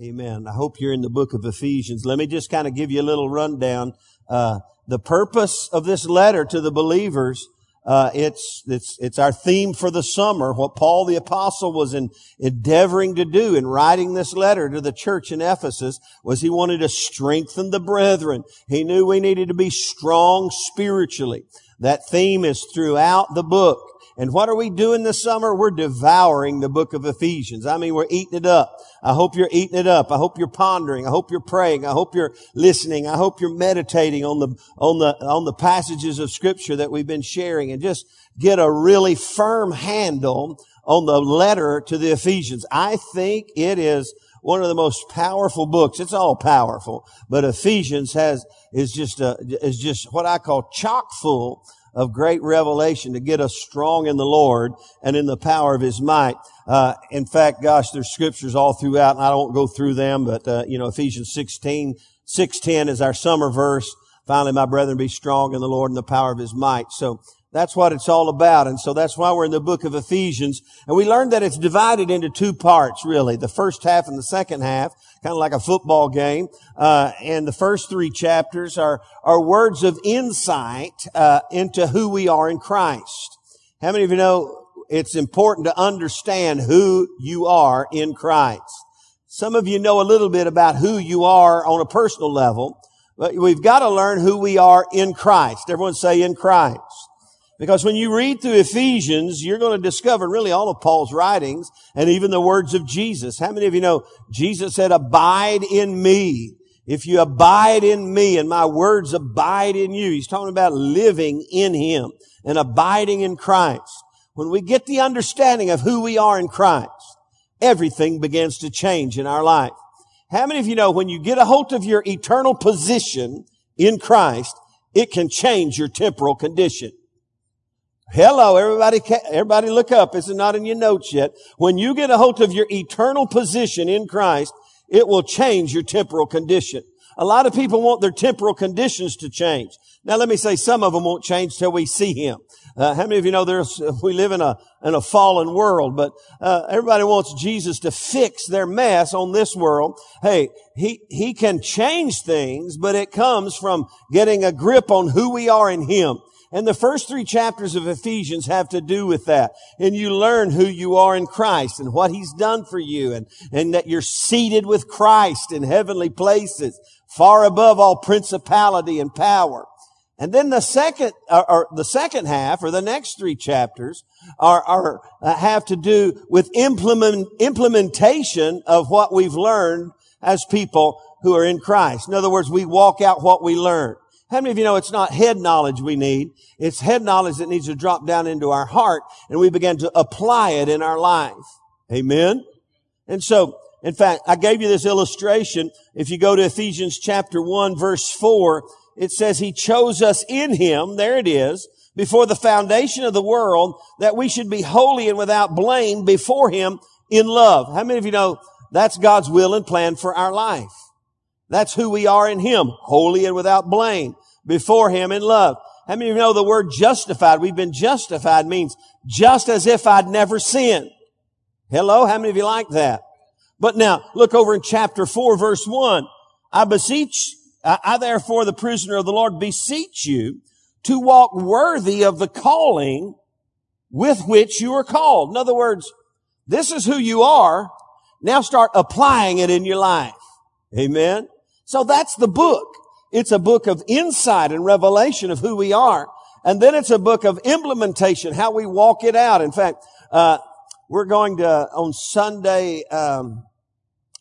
Amen. I hope you're in the book of Ephesians. Let me just kind of give you a little rundown. Uh, the purpose of this letter to the believers, uh, it's, it's, it's our theme for the summer. What Paul the apostle was in, endeavoring to do in writing this letter to the church in Ephesus was he wanted to strengthen the brethren. He knew we needed to be strong spiritually. That theme is throughout the book. And what are we doing this summer? We're devouring the book of Ephesians. I mean, we're eating it up. I hope you're eating it up. I hope you're pondering. I hope you're praying. I hope you're listening. I hope you're meditating on the, on the, on the passages of scripture that we've been sharing and just get a really firm handle on the letter to the Ephesians. I think it is one of the most powerful books. It's all powerful, but Ephesians has, is just a, is just what I call chock full of great revelation to get us strong in the Lord and in the power of His might. Uh, in fact, gosh, there's scriptures all throughout, and I don't go through them, but uh, you know, Ephesians 16, 610 is our summer verse. Finally, my brethren, be strong in the Lord and the power of His might. So that's what it's all about. And so that's why we're in the book of Ephesians. And we learned that it's divided into two parts, really. The first half and the second half, kind of like a football game. Uh, and the first three chapters are, are words of insight, uh, into who we are in Christ. How many of you know it's important to understand who you are in Christ? Some of you know a little bit about who you are on a personal level, but we've got to learn who we are in Christ. Everyone say in Christ. Because when you read through Ephesians, you're going to discover really all of Paul's writings and even the words of Jesus. How many of you know Jesus said, abide in me? If you abide in me and my words abide in you, he's talking about living in him and abiding in Christ. When we get the understanding of who we are in Christ, everything begins to change in our life. How many of you know when you get a hold of your eternal position in Christ, it can change your temporal condition? Hello, everybody, everybody look up. This is not in your notes yet. When you get a hold of your eternal position in Christ, it will change your temporal condition. A lot of people want their temporal conditions to change. Now let me say some of them won't change till we see Him. Uh, how many of you know there's, we live in a, in a fallen world, but, uh, everybody wants Jesus to fix their mess on this world. Hey, He, He can change things, but it comes from getting a grip on who we are in Him. And the first three chapters of Ephesians have to do with that. And you learn who you are in Christ and what He's done for you and, and that you're seated with Christ in heavenly places, far above all principality and power. And then the second, or, or the second half, or the next three chapters, are, are uh, have to do with implement, implementation of what we've learned as people who are in Christ. In other words, we walk out what we learn. How many of you know it's not head knowledge we need? It's head knowledge that needs to drop down into our heart and we begin to apply it in our life. Amen. And so, in fact, I gave you this illustration. If you go to Ephesians chapter 1 verse 4, it says he chose us in him. There it is. Before the foundation of the world that we should be holy and without blame before him in love. How many of you know that's God's will and plan for our life? That's who we are in Him, holy and without blame, before Him in love. How many of you know the word justified? We've been justified means just as if I'd never sinned. Hello? How many of you like that? But now, look over in chapter 4 verse 1. I beseech, I, I therefore the prisoner of the Lord beseech you to walk worthy of the calling with which you are called. In other words, this is who you are. Now start applying it in your life. Amen. So that's the book. It's a book of insight and revelation of who we are. And then it's a book of implementation, how we walk it out. In fact, uh, we're going to, on Sunday, um,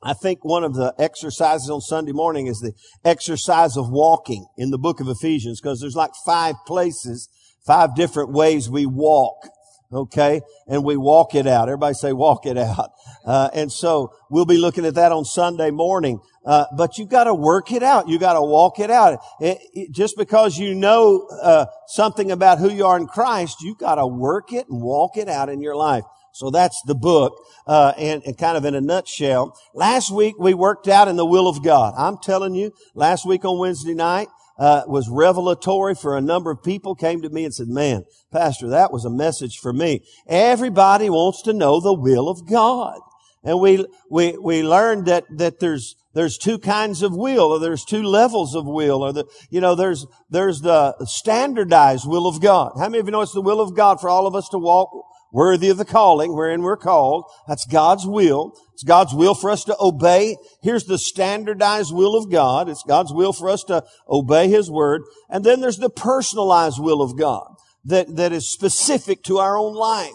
I think one of the exercises on Sunday morning is the exercise of walking in the book of Ephesians because there's like five places, five different ways we walk. Okay. And we walk it out. Everybody say walk it out. Uh, and so we'll be looking at that on Sunday morning. Uh, but you've got to work it out. You've got to walk it out. It, it, just because you know uh, something about who you are in Christ, you've got to work it and walk it out in your life. So that's the book, uh, and, and, kind of in a nutshell. Last week we worked out in the will of God. I'm telling you, last week on Wednesday night uh, was revelatory for a number of people. Came to me and said, "Man, Pastor, that was a message for me. Everybody wants to know the will of God." And we, we, we learned that, that there's, there's two kinds of will, or there's two levels of will, or the, you know, there's, there's the standardized will of God. How many of you know it's the will of God for all of us to walk worthy of the calling wherein we're called? That's God's will. It's God's will for us to obey. Here's the standardized will of God. It's God's will for us to obey His word. And then there's the personalized will of God that, that is specific to our own life.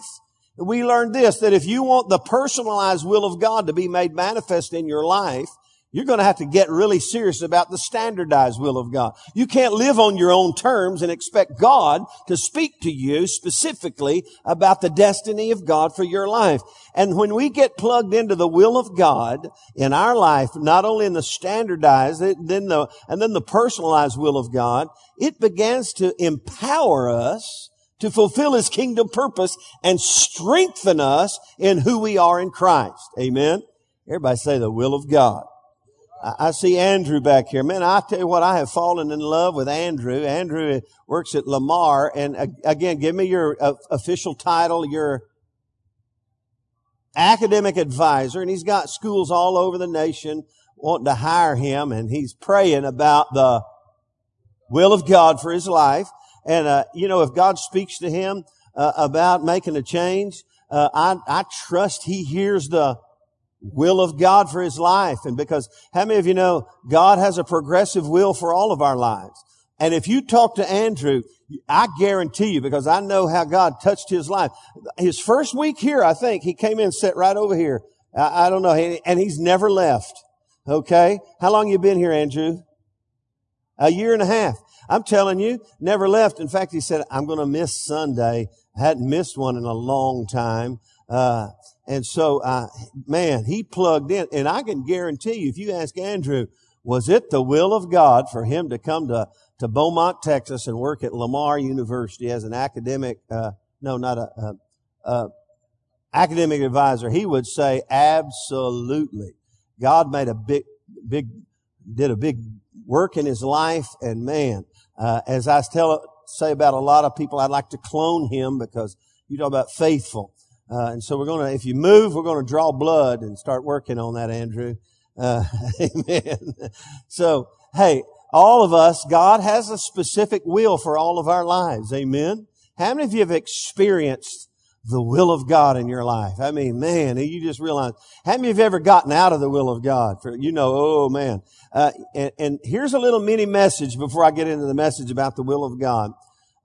We learned this, that if you want the personalized will of God to be made manifest in your life, you're going to have to get really serious about the standardized will of God. You can't live on your own terms and expect God to speak to you specifically about the destiny of God for your life. And when we get plugged into the will of God in our life, not only in the standardized, then the, and then the personalized will of God, it begins to empower us to fulfill his kingdom purpose and strengthen us in who we are in Christ. Amen. Everybody say the will of God. I see Andrew back here. Man, I tell you what, I have fallen in love with Andrew. Andrew works at Lamar. And again, give me your uh, official title, your academic advisor. And he's got schools all over the nation wanting to hire him. And he's praying about the will of God for his life. And, uh, you know, if God speaks to him uh, about making a change, uh, I, I trust he hears the will of God for his life. And because how many of you know God has a progressive will for all of our lives? And if you talk to Andrew, I guarantee you, because I know how God touched his life. His first week here, I think, he came in, sat right over here. I, I don't know, and he's never left. Okay? How long you been here, Andrew? A year and a half. I'm telling you, never left. In fact, he said, I'm going to miss Sunday. I hadn't missed one in a long time. Uh, and so, uh, man, he plugged in. And I can guarantee you, if you ask Andrew, was it the will of God for him to come to, to Beaumont, Texas and work at Lamar University as an academic, uh, no, not a, a, a academic advisor? He would say, absolutely. God made a big, big, did a big work in his life. And man, uh, as I tell, say about a lot of people, I'd like to clone him because you talk about faithful. Uh, and so we're going to, if you move, we're going to draw blood and start working on that, Andrew. Uh, amen. So, hey, all of us, God has a specific will for all of our lives. Amen. How many of you have experienced the will of God in your life? I mean, man, you just realize, how many of you have ever gotten out of the will of God? For, you know, oh man. Uh, and, and, here's a little mini message before I get into the message about the will of God.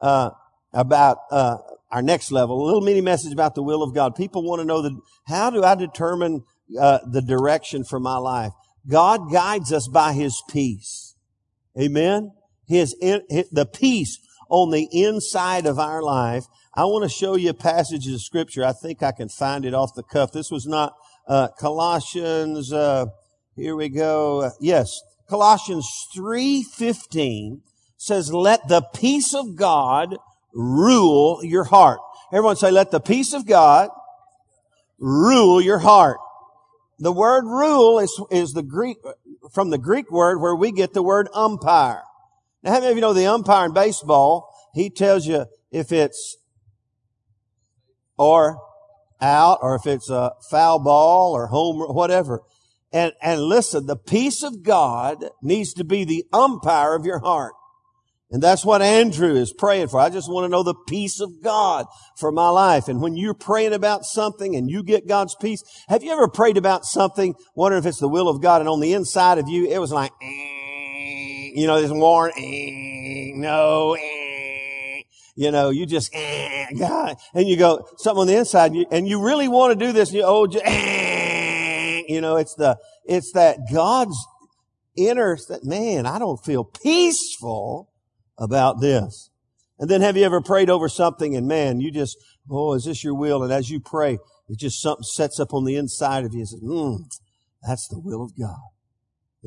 Uh, about, uh, our next level, a little mini message about the will of God. People want to know that how do I determine uh, the direction for my life? God guides us by His peace. Amen. His, his the peace on the inside of our life. I want to show you a passage of scripture. I think I can find it off the cuff. This was not uh, Colossians. Uh, here we go. yes, Colossians three fifteen says, "Let the peace of God." Rule your heart. Everyone say, let the peace of God rule your heart. The word rule is, is the Greek, from the Greek word where we get the word umpire. Now, how many of you know the umpire in baseball? He tells you if it's or out or if it's a foul ball or home or whatever. And, and listen, the peace of God needs to be the umpire of your heart. And that's what Andrew is praying for. I just want to know the peace of God for my life. And when you're praying about something and you get God's peace, have you ever prayed about something, wondering if it's the will of God, and on the inside of you, it was like, eh, you know, this warn, eh, no, eh, you know, you just, God, and you go, something on the inside, and you, and you really want to do this, and you, oh, just, you know, it's the, it's that God's inner, man, I don't feel peaceful about this. And then have you ever prayed over something and man, you just, oh, is this your will? And as you pray, it just something sets up on the inside of you and says, hmm, that's the will of God.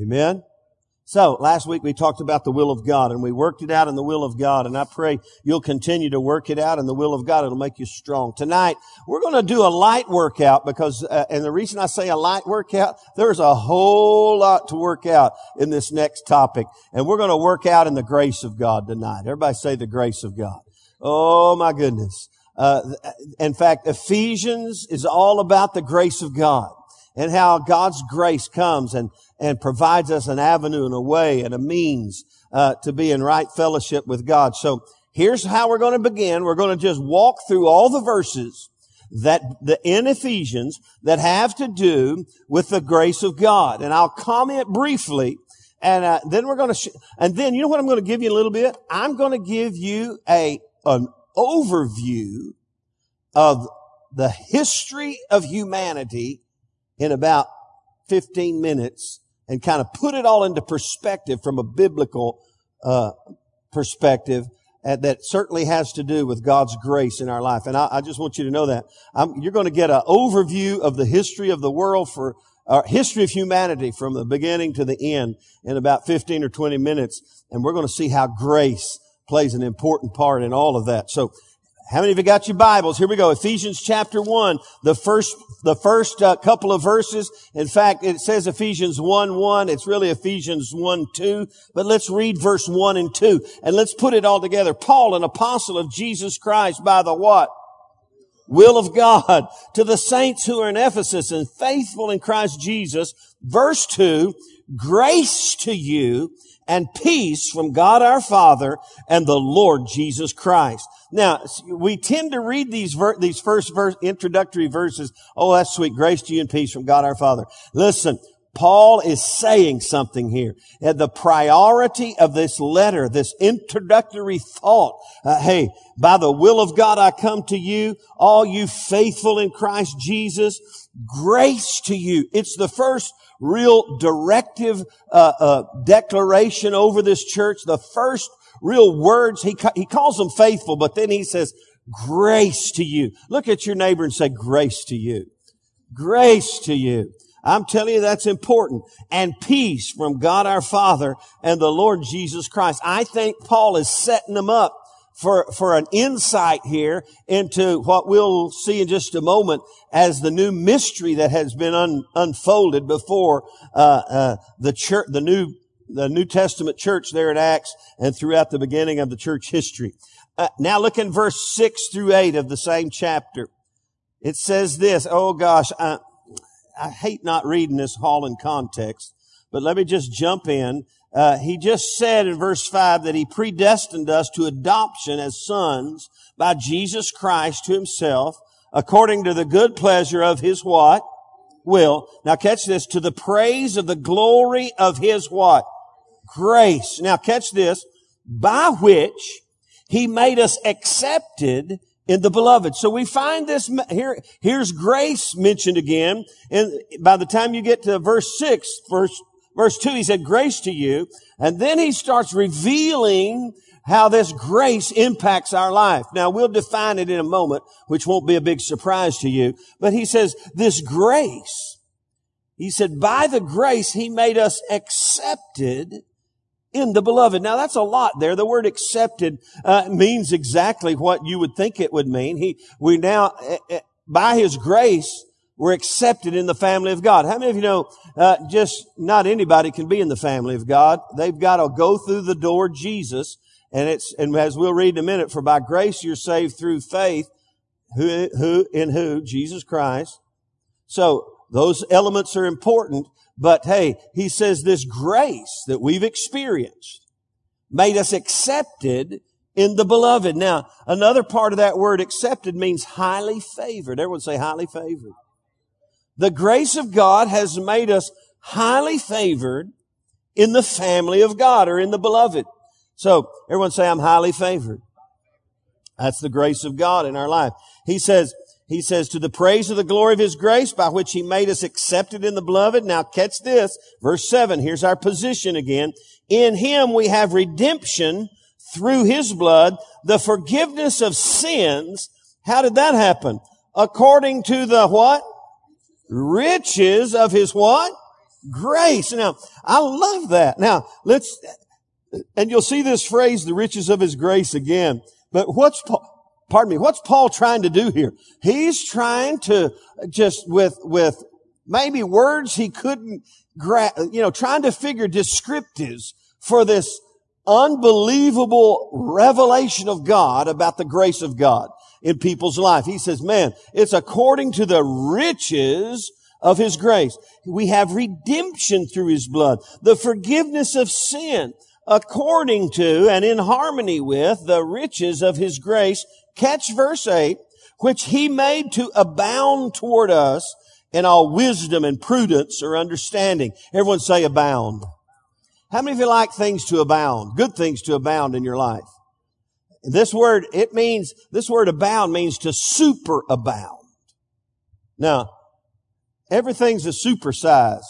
Amen? So last week we talked about the will of God and we worked it out in the will of God and I pray you'll continue to work it out in the will of God. It'll make you strong. Tonight we're going to do a light workout because, uh, and the reason I say a light workout, there's a whole lot to work out in this next topic and we're going to work out in the grace of God tonight. Everybody say the grace of God. Oh my goodness. Uh, in fact, Ephesians is all about the grace of God. And how God's grace comes and, and provides us an avenue and a way and a means uh, to be in right fellowship with God. So here's how we're going to begin. We're going to just walk through all the verses that the, in Ephesians that have to do with the grace of God. And I'll comment briefly and uh, then we're going to, sh- and then you know what I'm going to give you a little bit? I'm going to give you a, an overview of the history of humanity in about 15 minutes and kind of put it all into perspective from a biblical, uh, perspective uh, that certainly has to do with God's grace in our life. And I, I just want you to know that. I'm, you're going to get an overview of the history of the world for our history of humanity from the beginning to the end in about 15 or 20 minutes. And we're going to see how grace plays an important part in all of that. So how many of you got your Bibles? Here we go. Ephesians chapter one, the first, the first uh, couple of verses. In fact, it says Ephesians 1, 1. It's really Ephesians 1, 2. But let's read verse 1 and 2 and let's put it all together. Paul, an apostle of Jesus Christ by the what? will of God to the saints who are in Ephesus and faithful in Christ Jesus. Verse two, grace to you and peace from God our Father and the Lord Jesus Christ. Now, we tend to read these ver- these first verse, introductory verses. Oh, that's sweet. Grace to you and peace from God our Father. Listen, Paul is saying something here. The priority of this letter, this introductory thought, uh, hey, by the will of God I come to you, all you faithful in Christ Jesus, grace to you. It's the first real directive uh, uh, declaration over this church. The first real words. He he calls them faithful, but then he says grace to you. Look at your neighbor and say grace to you. Grace to you. I'm telling you that's important. And peace from God our Father and the Lord Jesus Christ. I think Paul is setting them up for, for an insight here into what we'll see in just a moment as the new mystery that has been un, unfolded before uh, uh, the church, the new the New Testament church there in Acts and throughout the beginning of the church history. Uh, now look in verse six through eight of the same chapter. It says this. Oh gosh, I, I hate not reading this all in context, but let me just jump in. Uh, he just said in verse 5 that he predestined us to adoption as sons by Jesus Christ to himself according to the good pleasure of his what? Will. Now catch this, to the praise of the glory of his what? Grace. Now catch this, by which he made us accepted in the beloved. So we find this here, here's grace mentioned again. And by the time you get to verse six, verse, verse two, he said grace to you. And then he starts revealing how this grace impacts our life. Now we'll define it in a moment, which won't be a big surprise to you. But he says this grace, he said, by the grace he made us accepted in the beloved. Now that's a lot there. The word accepted uh, means exactly what you would think it would mean. He, we now, uh, by His grace, we're accepted in the family of God. How many of you know, uh, just not anybody can be in the family of God. They've got to go through the door Jesus. And it's, and as we'll read in a minute, for by grace you're saved through faith, who, who, in who? Jesus Christ. So those elements are important. But hey, he says this grace that we've experienced made us accepted in the beloved. Now, another part of that word accepted means highly favored. Everyone say highly favored. The grace of God has made us highly favored in the family of God or in the beloved. So everyone say I'm highly favored. That's the grace of God in our life. He says, he says, to the praise of the glory of his grace by which he made us accepted in the beloved. Now catch this. Verse seven. Here's our position again. In him we have redemption through his blood, the forgiveness of sins. How did that happen? According to the what? Riches of his what? Grace. Now, I love that. Now, let's, and you'll see this phrase, the riches of his grace again. But what's pardon me, what's Paul trying to do here? He's trying to just with, with maybe words he couldn't grab, you know, trying to figure descriptives for this unbelievable revelation of God about the grace of God in people's life. He says, man, it's according to the riches of His grace. We have redemption through His blood, the forgiveness of sin according to and in harmony with the riches of His grace. Catch verse 8, which He made to abound toward us in all wisdom and prudence or understanding. Everyone say abound. How many of you like things to abound? Good things to abound in your life. This word, it means, this word abound means to superabound. Now, everything's a supersize.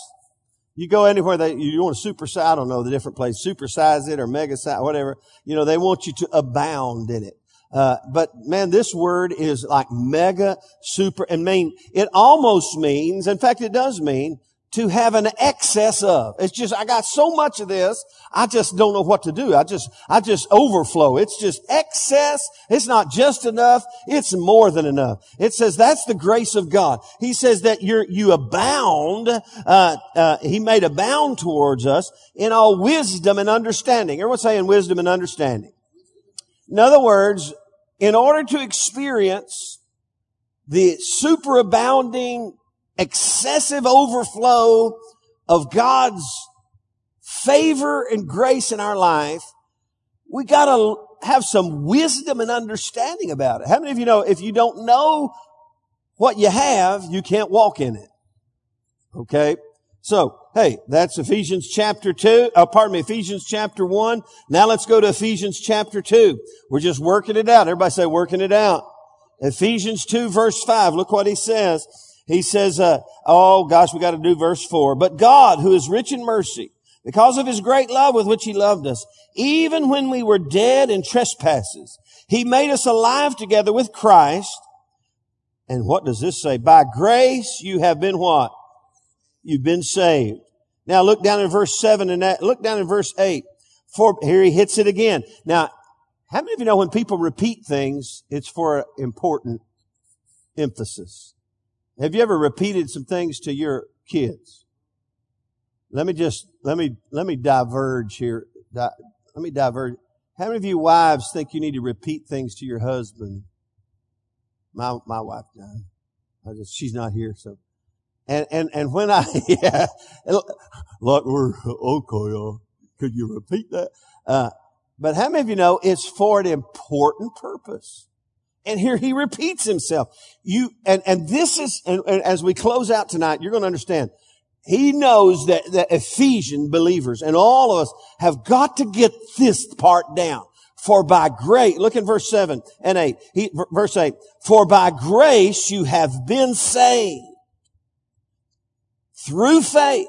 You go anywhere that you want to supersize, I don't know the different place, supersize it or mega size, whatever. You know, they want you to abound in it. Uh, but man, this word is like mega, super, and mean, it almost means, in fact, it does mean to have an excess of. It's just, I got so much of this, I just don't know what to do. I just, I just overflow. It's just excess. It's not just enough. It's more than enough. It says that's the grace of God. He says that you're, you abound, uh, uh, He made abound towards us in all wisdom and understanding. Everyone saying wisdom and understanding. In other words, in order to experience the superabounding excessive overflow of God's favor and grace in our life, we gotta have some wisdom and understanding about it. How many of you know if you don't know what you have, you can't walk in it? Okay? So, hey, that's Ephesians chapter 2, uh, pardon me, Ephesians chapter 1. Now let's go to Ephesians chapter 2. We're just working it out. Everybody say working it out. Ephesians 2 verse 5. Look what he says. He says, uh, oh gosh, we got to do verse four. But God, who is rich in mercy, because of his great love with which he loved us, even when we were dead in trespasses, he made us alive together with Christ. And what does this say? By grace you have been what? You've been saved. Now look down in verse seven and that, look down in verse eight. For here he hits it again. Now, how many of you know when people repeat things, it's for important emphasis? Have you ever repeated some things to your kids? Let me just, let me, let me diverge here. Di- let me diverge. How many of you wives think you need to repeat things to your husband? My, my wife does. I just, she's not here, so. And, and, and when I, yeah, like we're, okay, could you repeat that? Uh, but how many of you know it's for an important purpose? And here he repeats himself. You, and, and this is, and, and as we close out tonight, you're going to understand. He knows that the Ephesian believers and all of us have got to get this part down. For by grace, look in verse 7 and 8. He, verse 8. For by grace you have been saved through faith.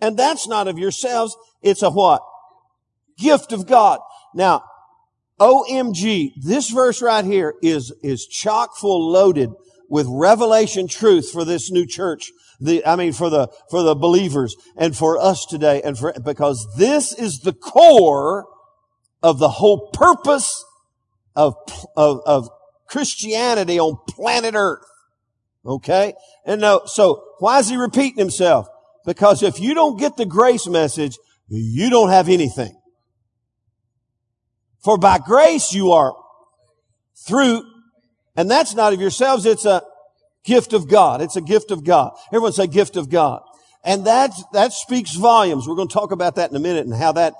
And that's not of yourselves. It's a what? Gift of God. Now, OMG, this verse right here is, is chock full loaded with revelation truth for this new church. The, I mean, for the, for the believers and for us today and for, because this is the core of the whole purpose of, of, of Christianity on planet earth. Okay? And no, so why is he repeating himself? Because if you don't get the grace message, you don't have anything. For by grace you are through, and that's not of yourselves, it's a gift of God. It's a gift of God. Everyone say gift of God. And that, that speaks volumes. We're going to talk about that in a minute and how that,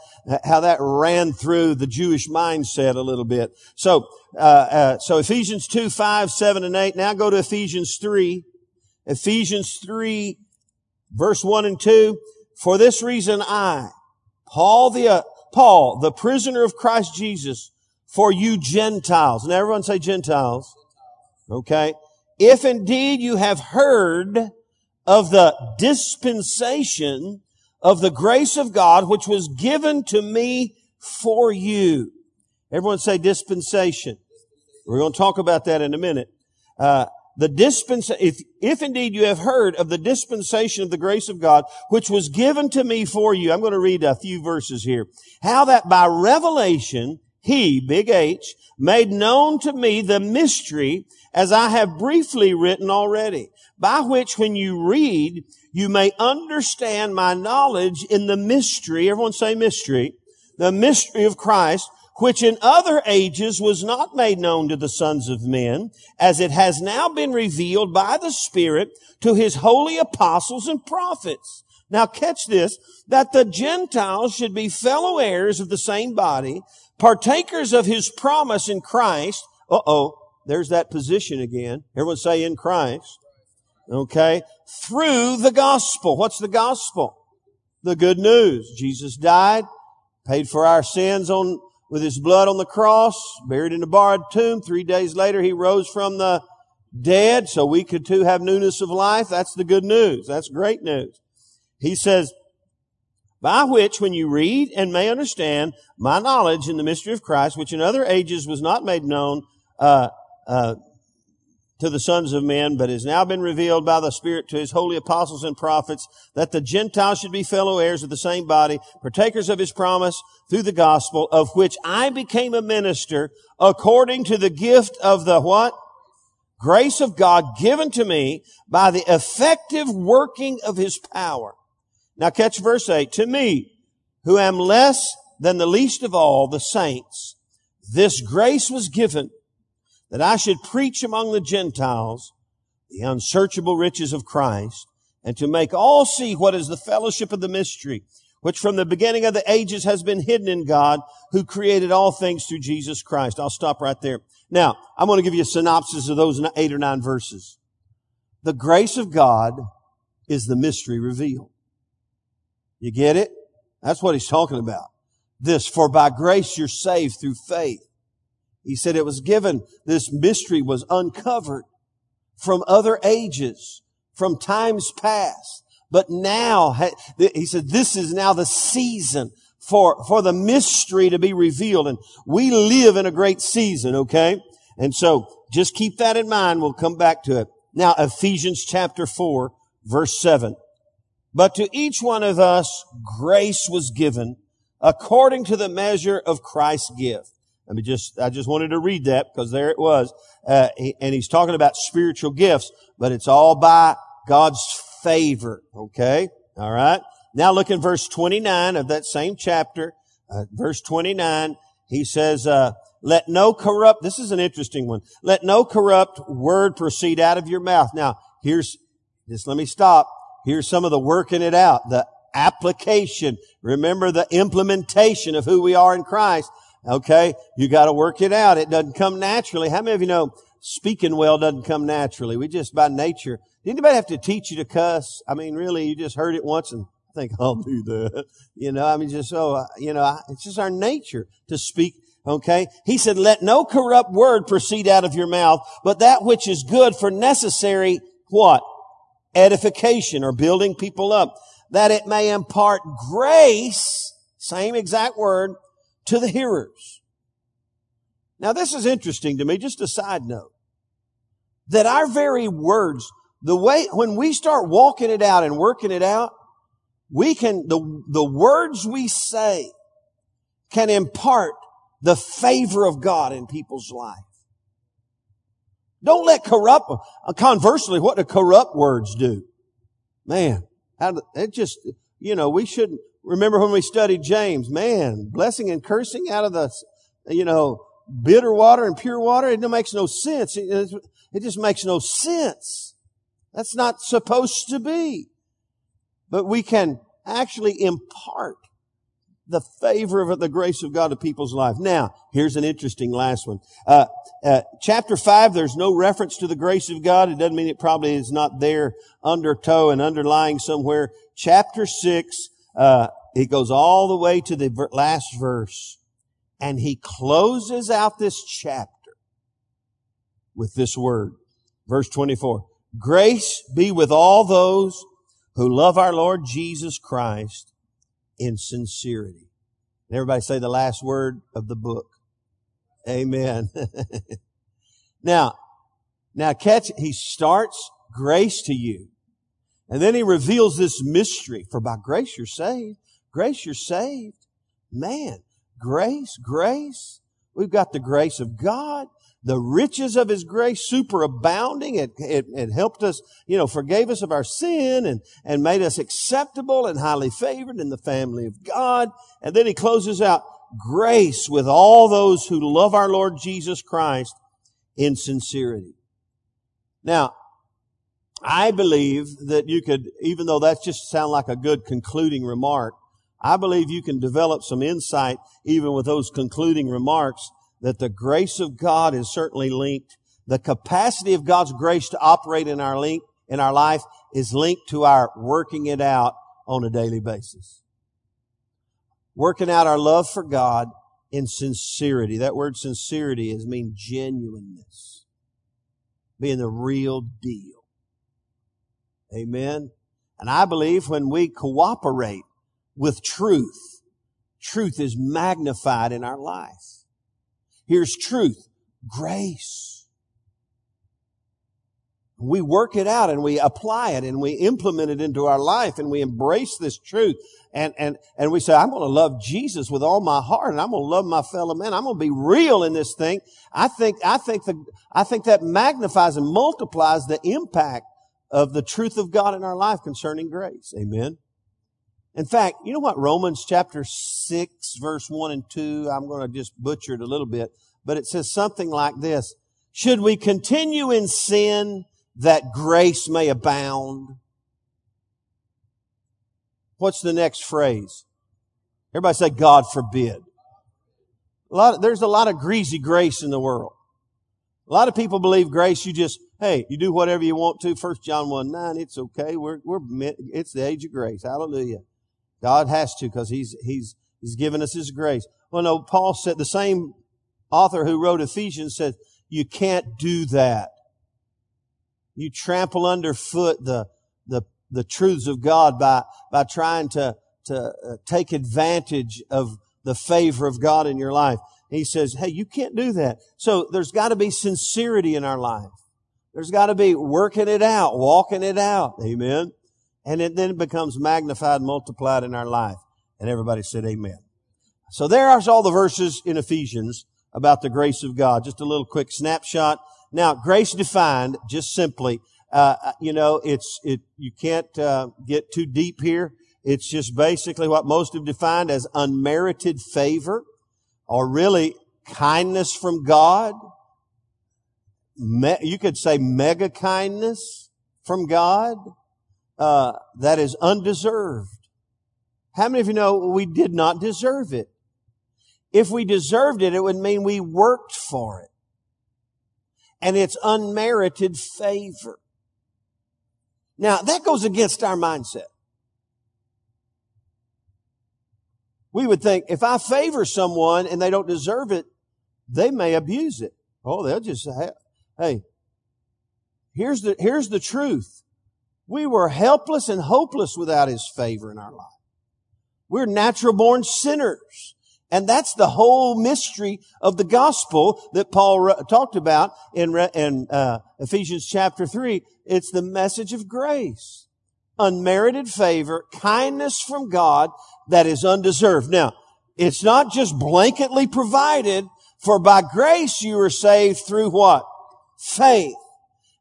how that ran through the Jewish mindset a little bit. So, uh, uh, so Ephesians 2, 5, 7, and 8. Now go to Ephesians 3. Ephesians 3, verse 1 and 2. For this reason I, Paul the, uh, Paul, the prisoner of Christ Jesus, for you Gentiles. And everyone say Gentiles. Okay. If indeed you have heard of the dispensation of the grace of God, which was given to me for you. Everyone say dispensation. We're going to talk about that in a minute. Uh, the dispensation, if, if indeed you have heard of the dispensation of the grace of God, which was given to me for you, I'm going to read a few verses here. How that by revelation, he, big H, made known to me the mystery as I have briefly written already, by which when you read, you may understand my knowledge in the mystery. Everyone say mystery. The mystery of Christ, which in other ages was not made known to the sons of men, as it has now been revealed by the Spirit to his holy apostles and prophets. Now catch this, that the Gentiles should be fellow heirs of the same body, partakers of his promise in Christ. Uh-oh, there's that position again. Everyone say in Christ. Okay. Through the gospel. What's the gospel? The good news. Jesus died, paid for our sins on, with his blood on the cross, buried in a borrowed tomb. Three days later, he rose from the dead so we could too have newness of life. That's the good news. That's great news. He says, by which when you read and may understand my knowledge in the mystery of Christ, which in other ages was not made known, uh, uh, to the sons of men, but has now been revealed by the Spirit to his holy apostles and prophets that the Gentiles should be fellow heirs of the same body, partakers of his promise through the gospel, of which I became a minister according to the gift of the what? Grace of God given to me by the effective working of his power. Now catch verse 8. To me, who am less than the least of all the saints, this grace was given that I should preach among the Gentiles the unsearchable riches of Christ and to make all see what is the fellowship of the mystery, which from the beginning of the ages has been hidden in God who created all things through Jesus Christ. I'll stop right there. Now, I'm going to give you a synopsis of those eight or nine verses. The grace of God is the mystery revealed. You get it? That's what he's talking about. This, for by grace you're saved through faith. He said it was given, this mystery was uncovered from other ages, from times past. But now, he said, this is now the season for, for the mystery to be revealed. And we live in a great season, okay? And so just keep that in mind. We'll come back to it. Now, Ephesians chapter 4, verse 7. But to each one of us, grace was given according to the measure of Christ's gift. Let me just, I just wanted to read that because there it was. Uh, and he's talking about spiritual gifts, but it's all by God's favor. Okay. All right. Now look in verse 29 of that same chapter. Uh, verse 29, he says, uh, let no corrupt, this is an interesting one. Let no corrupt word proceed out of your mouth. Now, here's, just let me stop. Here's some of the working it out, the application. Remember the implementation of who we are in Christ. Okay? You gotta work it out. It doesn't come naturally. How many of you know speaking well doesn't come naturally? We just by nature. Did anybody have to teach you to cuss? I mean, really, you just heard it once and think I'll do that. You know, I mean, just so, uh, you know, it's just our nature to speak. Okay. He said, let no corrupt word proceed out of your mouth, but that which is good for necessary, what? Edification or building people up, that it may impart grace, same exact word, to the hearers. Now this is interesting to me, just a side note, that our very words, the way, when we start walking it out and working it out, we can, the, the words we say can impart the favor of God in people's life. Don't let corrupt, uh, conversely, what do corrupt words do? Man, it just, you know, we shouldn't, remember when we studied James, man, blessing and cursing out of the, you know, bitter water and pure water, it makes no sense. It, just makes no sense. That's not supposed to be. But we can actually impart the favor of the grace of God to people's life. Now, here's an interesting last one. Uh, uh, chapter five, there's no reference to the grace of God. It doesn't mean it probably is not there undertow and underlying somewhere. Chapter six, uh, it goes all the way to the last verse and he closes out this chapter with this word. Verse 24. Grace be with all those who love our Lord Jesus Christ in sincerity. Everybody say the last word of the book. Amen. now, now catch, he starts grace to you. And then he reveals this mystery. For by grace you're saved. Grace you're saved. Man, grace, grace. We've got the grace of God, the riches of His grace superabounding. It, it, it helped us, you know, forgave us of our sin and, and made us acceptable and highly favored in the family of God. And then He closes out, grace with all those who love our Lord Jesus Christ in sincerity. Now, I believe that you could, even though that just sound like a good concluding remark, I believe you can develop some insight even with those concluding remarks that the grace of God is certainly linked. The capacity of God's grace to operate in our link, in our life is linked to our working it out on a daily basis. Working out our love for God in sincerity. That word sincerity is mean genuineness. Being the real deal. Amen. And I believe when we cooperate with truth, truth is magnified in our life. Here's truth. Grace we work it out and we apply it and we implement it into our life and we embrace this truth and, and, and we say, I'm going to love Jesus with all my heart and I'm going to love my fellow man. I'm going to be real in this thing. I think, I think the, I think that magnifies and multiplies the impact of the truth of God in our life concerning grace. Amen. In fact, you know what Romans chapter 6 verse 1 and 2, I'm going to just butcher it a little bit, but it says something like this. Should we continue in sin that grace may abound. What's the next phrase? Everybody say, God forbid. A lot of, there's a lot of greasy grace in the world. A lot of people believe grace, you just, hey, you do whatever you want to. First John 1 9, it's okay. We're, we're, it's the age of grace. Hallelujah. God has to because he's, he's, he's given us his grace. Well, no, Paul said, the same author who wrote Ephesians said, you can't do that. You trample underfoot the, the, the truths of God by, by trying to, to uh, take advantage of the favor of God in your life. He says, hey, you can't do that. So there's got to be sincerity in our life. There's got to be working it out, walking it out. Amen. And it then becomes magnified, multiplied in our life. And everybody said amen. So there are all the verses in Ephesians about the grace of God. Just a little quick snapshot. Now, grace defined, just simply, uh, uh, you know, it's, it, you can't, uh, get too deep here. It's just basically what most have defined as unmerited favor, or really kindness from God. Me, you could say mega kindness from God, uh, that is undeserved. How many of you know we did not deserve it? If we deserved it, it would mean we worked for it and it's unmerited favor. Now, that goes against our mindset. We would think if I favor someone and they don't deserve it, they may abuse it. Oh, they'll just say, hey, here's the, here's the truth. We were helpless and hopeless without His favor in our life. We're natural born sinners. And that's the whole mystery of the gospel that Paul re- talked about in, re- in uh, Ephesians chapter 3. It's the message of grace. Unmerited favor, kindness from God that is undeserved. Now, it's not just blanketly provided, for by grace you are saved through what? Faith.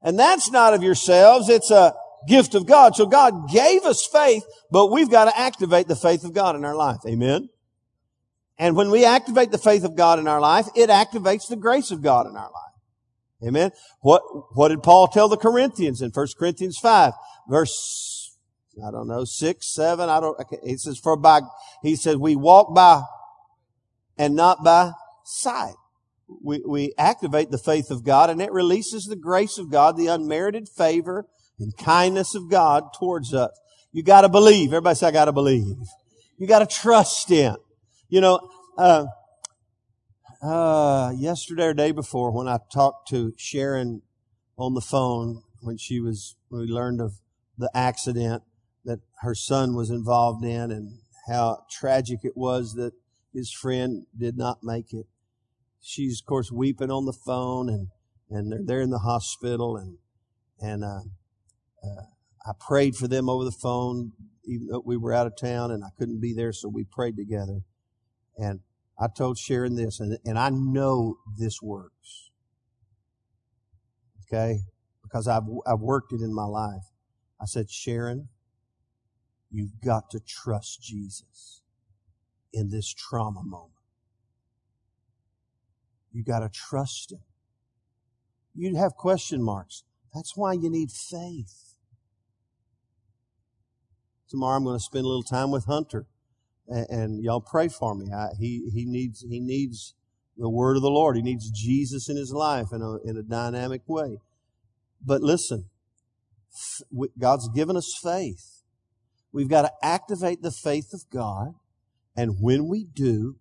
And that's not of yourselves, it's a gift of God. So God gave us faith, but we've got to activate the faith of God in our life. Amen? And when we activate the faith of God in our life, it activates the grace of God in our life. Amen. What, what did Paul tell the Corinthians in 1 Corinthians 5 verse, I don't know, 6, 7, I don't, he says, for by, he says, we walk by and not by sight. We, we activate the faith of God and it releases the grace of God, the unmerited favor and kindness of God towards us. You gotta believe. Everybody say, I gotta believe. You gotta trust in. You know, uh, uh, yesterday or day before when I talked to Sharon on the phone when she was, when we learned of the accident that her son was involved in and how tragic it was that his friend did not make it. She's of course weeping on the phone and, and they're there in the hospital and, and, uh, uh, I prayed for them over the phone, even though we were out of town and I couldn't be there, so we prayed together. And I told Sharon this, and, and I know this works. Okay? Because I've, I've worked it in my life. I said, Sharon, you've got to trust Jesus in this trauma moment. You got to trust Him. You have question marks. That's why you need faith. Tomorrow I'm going to spend a little time with Hunter, and, and y'all pray for me. I, he he needs he needs the word of the Lord. He needs Jesus in his life in a in a dynamic way. But listen, God's given us faith. We've got to activate the faith of God, and when we do,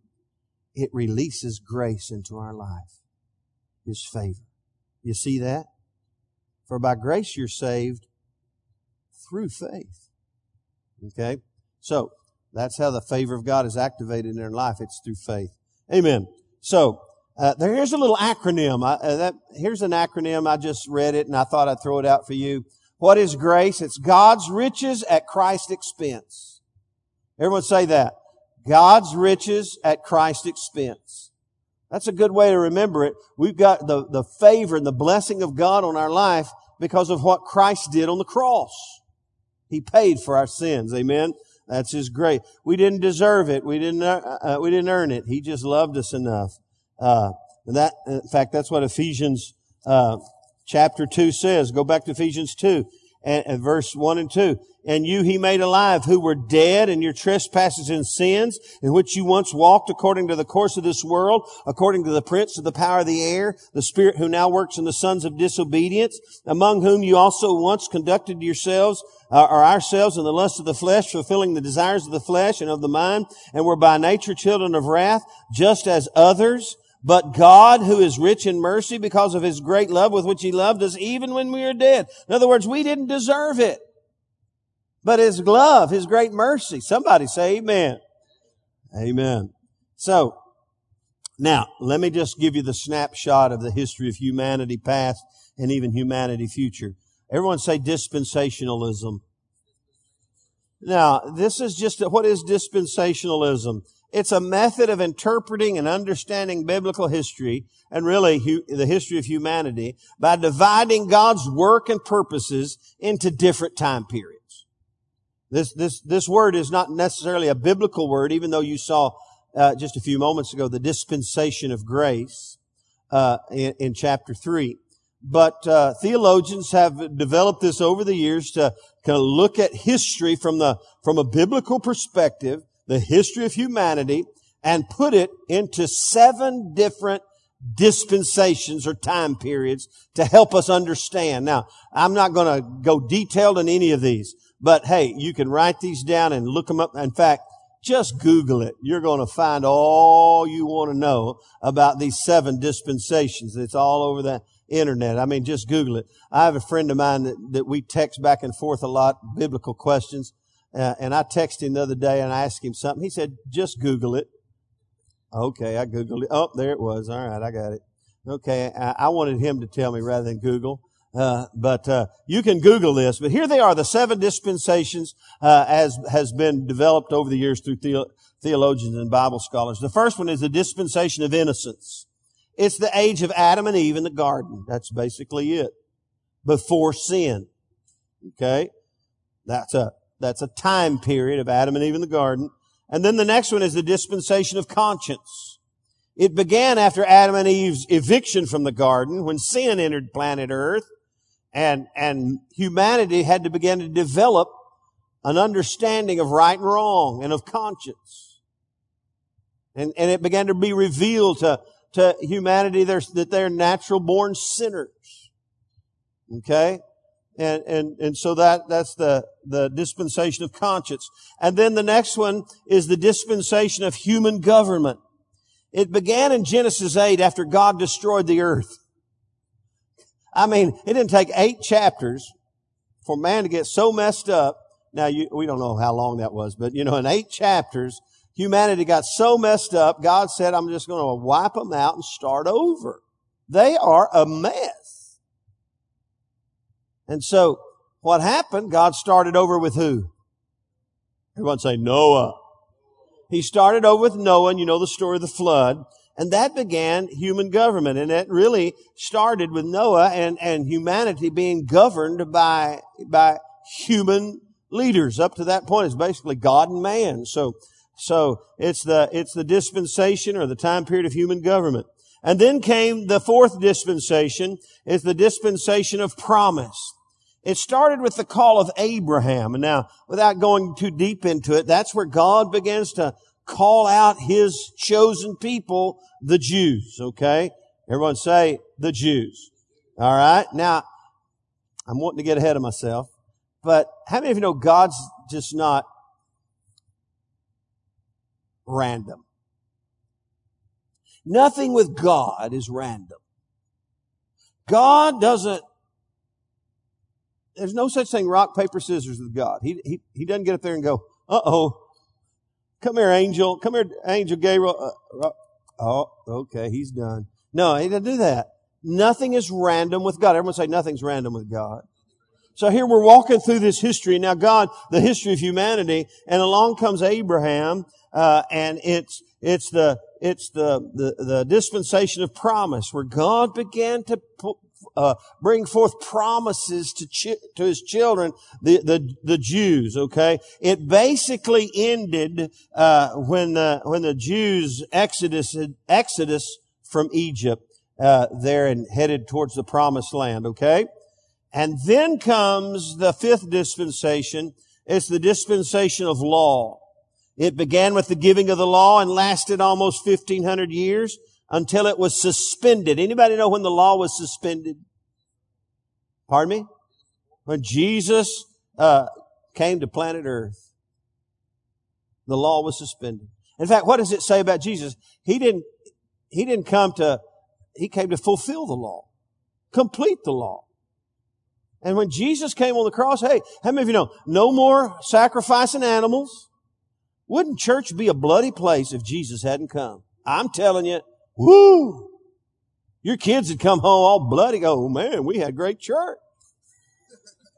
it releases grace into our life. His favor. You see that? For by grace you're saved through faith. Okay? So, that's how the favor of God is activated in their life. It's through faith. Amen. So, uh, here's a little acronym. I, uh, that, here's an acronym. I just read it and I thought I'd throw it out for you. What is grace? It's God's riches at Christ's expense. Everyone say that. God's riches at Christ's expense. That's a good way to remember it. We've got the, the favor and the blessing of God on our life because of what Christ did on the cross. He paid for our sins. Amen. That's His grace. We didn't deserve it. We didn't, uh, uh we didn't earn it. He just loved us enough. Uh, that, in fact, that's what Ephesians, uh, chapter 2 says. Go back to Ephesians 2 and, and verse 1 and 2 and you he made alive who were dead in your trespasses and sins in which you once walked according to the course of this world, according to the prince of the power of the air, the spirit who now works in the sons of disobedience, among whom you also once conducted yourselves uh, or ourselves in the lust of the flesh, fulfilling the desires of the flesh and of the mind, and were by nature children of wrath, just as others. But God, who is rich in mercy because of his great love with which he loved us, even when we were dead. In other words, we didn't deserve it but His love, His great mercy. Somebody say amen. Amen. So, now, let me just give you the snapshot of the history of humanity past and even humanity future. Everyone say dispensationalism. Now, this is just, what is dispensationalism? It's a method of interpreting and understanding biblical history and really hu- the history of humanity by dividing God's work and purposes into different time periods. This, this, this word is not necessarily a biblical word, even though you saw uh, just a few moments ago the dispensation of grace uh, in, in, chapter 3. But uh, theologians have developed this over the years to kind of look at history from the from a biblical perspective, the history of humanity, and put it into seven different dispensations or time periods to help us understand. Now, I'm not going to go detailed in any of these, but hey, you can write these down and look them up. In fact, just Google it. You're going to find all you want to know about these seven dispensations. It's all over the internet. I mean, just Google it. I have a friend of mine that, that we text back and forth a lot, biblical questions. Uh, and I texted him the other day and I asked him something. He said, just Google it. Okay, I Googled it. Oh, there it was. All right, I got it. Okay, I, I wanted him to tell me rather than Google. Uh, but uh, you can Google this. But here they are, the seven dispensations uh, as has been developed over the years through the- theologians and Bible scholars. The first one is the dispensation of innocence. It's the age of Adam and Eve in the garden. That's basically it. Before sin. Okay, that's a that's a time period of Adam and Eve in the garden. And then the next one is the dispensation of conscience. It began after Adam and Eve's eviction from the garden when sin entered planet Earth and, and humanity had to begin to develop an understanding of right and wrong and of conscience. And, and it began to be revealed to, to humanity that they're natural born sinners. Okay? And, and, and so that, that's the, the dispensation of conscience. And then the next one is the dispensation of human government. It began in Genesis 8 after God destroyed the earth. I mean, it didn't take eight chapters for man to get so messed up. Now, you, we don't know how long that was, but you know, in eight chapters, humanity got so messed up, God said, I'm just going to wipe them out and start over. They are a mess. And so, what happened? God started over with who? Everyone say Noah. He started over with Noah, and you know the story of the flood. And that began human government. And it really started with Noah and, and humanity being governed by, by human leaders. Up to that point, it's basically God and man. So, so it's the, it's the dispensation or the time period of human government. And then came the fourth dispensation is the dispensation of promise. It started with the call of Abraham. And now, without going too deep into it, that's where God begins to call out his chosen people, the Jews. Okay? Everyone say the Jews. All right. Now, I'm wanting to get ahead of myself, but how many of you know God's just not random? Nothing with God is random. God doesn't, there's no such thing rock, paper, scissors with God. He, he, he doesn't get up there and go, uh oh, come here, angel, come here, angel Gabriel. Uh, oh, okay, he's done. No, he didn't do that. Nothing is random with God. Everyone say nothing's random with God. So here we're walking through this history. Now God, the history of humanity, and along comes Abraham, uh, and it's, it's the, it's the, the, the dispensation of promise where God began to uh, bring forth promises to chi- to his children, the, the the Jews. Okay, it basically ended uh, when the when the Jews exodus exodus from Egypt uh, there and headed towards the promised land. Okay, and then comes the fifth dispensation. It's the dispensation of law. It began with the giving of the law and lasted almost 1500 years until it was suspended. Anybody know when the law was suspended? Pardon me? When Jesus uh, came to planet Earth, the law was suspended. In fact, what does it say about Jesus? He didn't. He didn't come to. He came to fulfill the law, complete the law. And when Jesus came on the cross, hey, how many of you know? No more sacrificing animals. Wouldn't church be a bloody place if Jesus hadn't come? I'm telling you, whoo! Your kids would come home all bloody. Oh man, we had great church.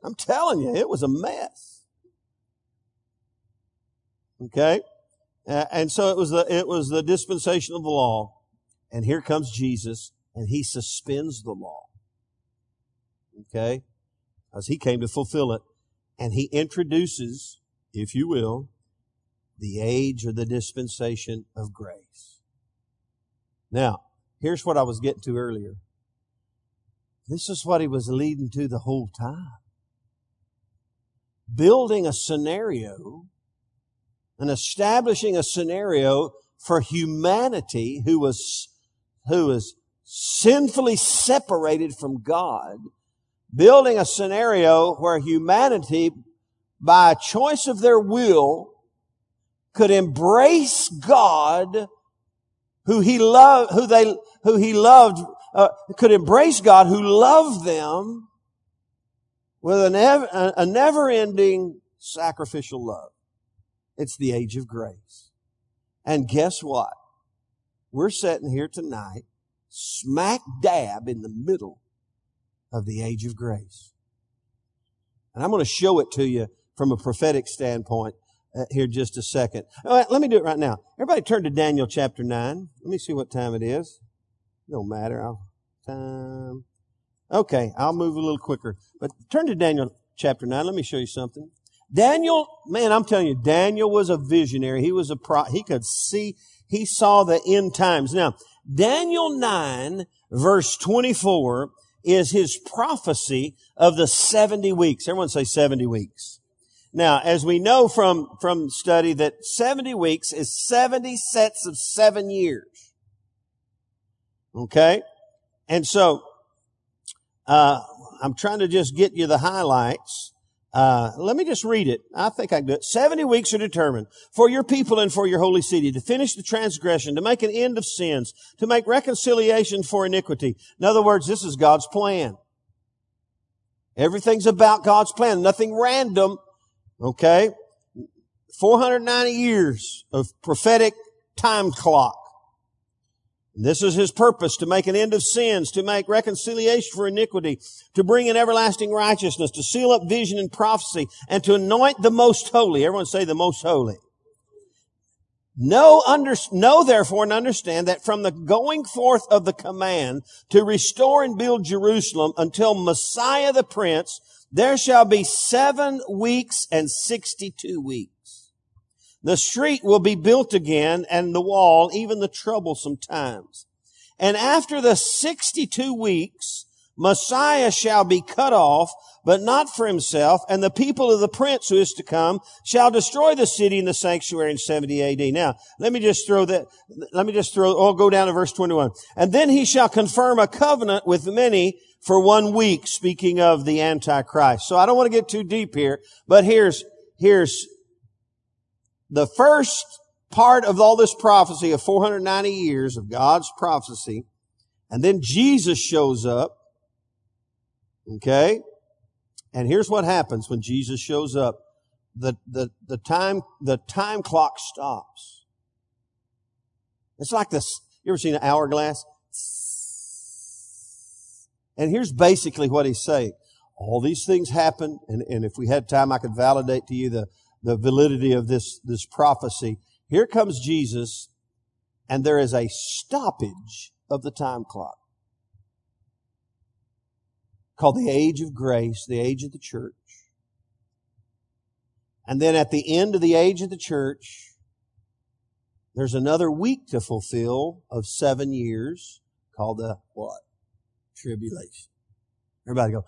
I'm telling you, it was a mess. Okay? And so it was the, it was the dispensation of the law. And here comes Jesus and he suspends the law. Okay? As he came to fulfill it. And he introduces, if you will, the age or the dispensation of grace. Now, here's what I was getting to earlier. This is what he was leading to the whole time. Building a scenario and establishing a scenario for humanity who was, who was sinfully separated from God, building a scenario where humanity, by a choice of their will, could embrace God who he loved, who they, who he loved, uh, could embrace God who loved them with a, never, a never ending sacrificial love. It's the age of grace. And guess what? We're sitting here tonight, smack dab in the middle of the age of grace. And I'm going to show it to you from a prophetic standpoint Uh, here just a second. Let me do it right now. Everybody turn to Daniel chapter 9. Let me see what time it is. No matter. I'll, time. Okay, I'll move a little quicker. But turn to Daniel chapter 9. Let me show you something. Daniel, man, I'm telling you, Daniel was a visionary. He was a pro, he could see, he saw the end times. Now, Daniel 9 verse 24 is his prophecy of the 70 weeks. Everyone say 70 weeks. Now, as we know from, from study that 70 weeks is 70 sets of seven years. Okay? And so, uh, I'm trying to just get you the highlights. Uh, let me just read it. I think I can do it. 70 weeks are determined for your people and for your holy city to finish the transgression, to make an end of sins, to make reconciliation for iniquity. In other words, this is God's plan. Everything's about God's plan. Nothing random. Okay? 490 years of prophetic time clock. This is his purpose, to make an end of sins, to make reconciliation for iniquity, to bring in everlasting righteousness, to seal up vision and prophecy, and to anoint the most holy. Everyone say the most holy. Know, under, know therefore and understand that from the going forth of the command to restore and build Jerusalem until Messiah the Prince, there shall be seven weeks and 62 weeks. The street will be built again and the wall, even the troublesome times. And after the 62 weeks, Messiah shall be cut off, but not for himself, and the people of the prince who is to come shall destroy the city and the sanctuary in 70 AD. Now, let me just throw that, let me just throw, I'll go down to verse 21. And then he shall confirm a covenant with many for one week, speaking of the Antichrist. So I don't want to get too deep here, but here's, here's the first part of all this prophecy of 490 years of God's prophecy. And then Jesus shows up. Okay? And here's what happens when Jesus shows up. The, the, the time, the time clock stops. It's like this. You ever seen an hourglass? And here's basically what he's saying. All these things happen, and, and if we had time, I could validate to you the, the validity of this, this prophecy. Here comes Jesus, and there is a stoppage of the time clock called the age of grace, the age of the church. And then at the end of the age of the church, there's another week to fulfill of seven years called the what? Tribulation. Everybody go,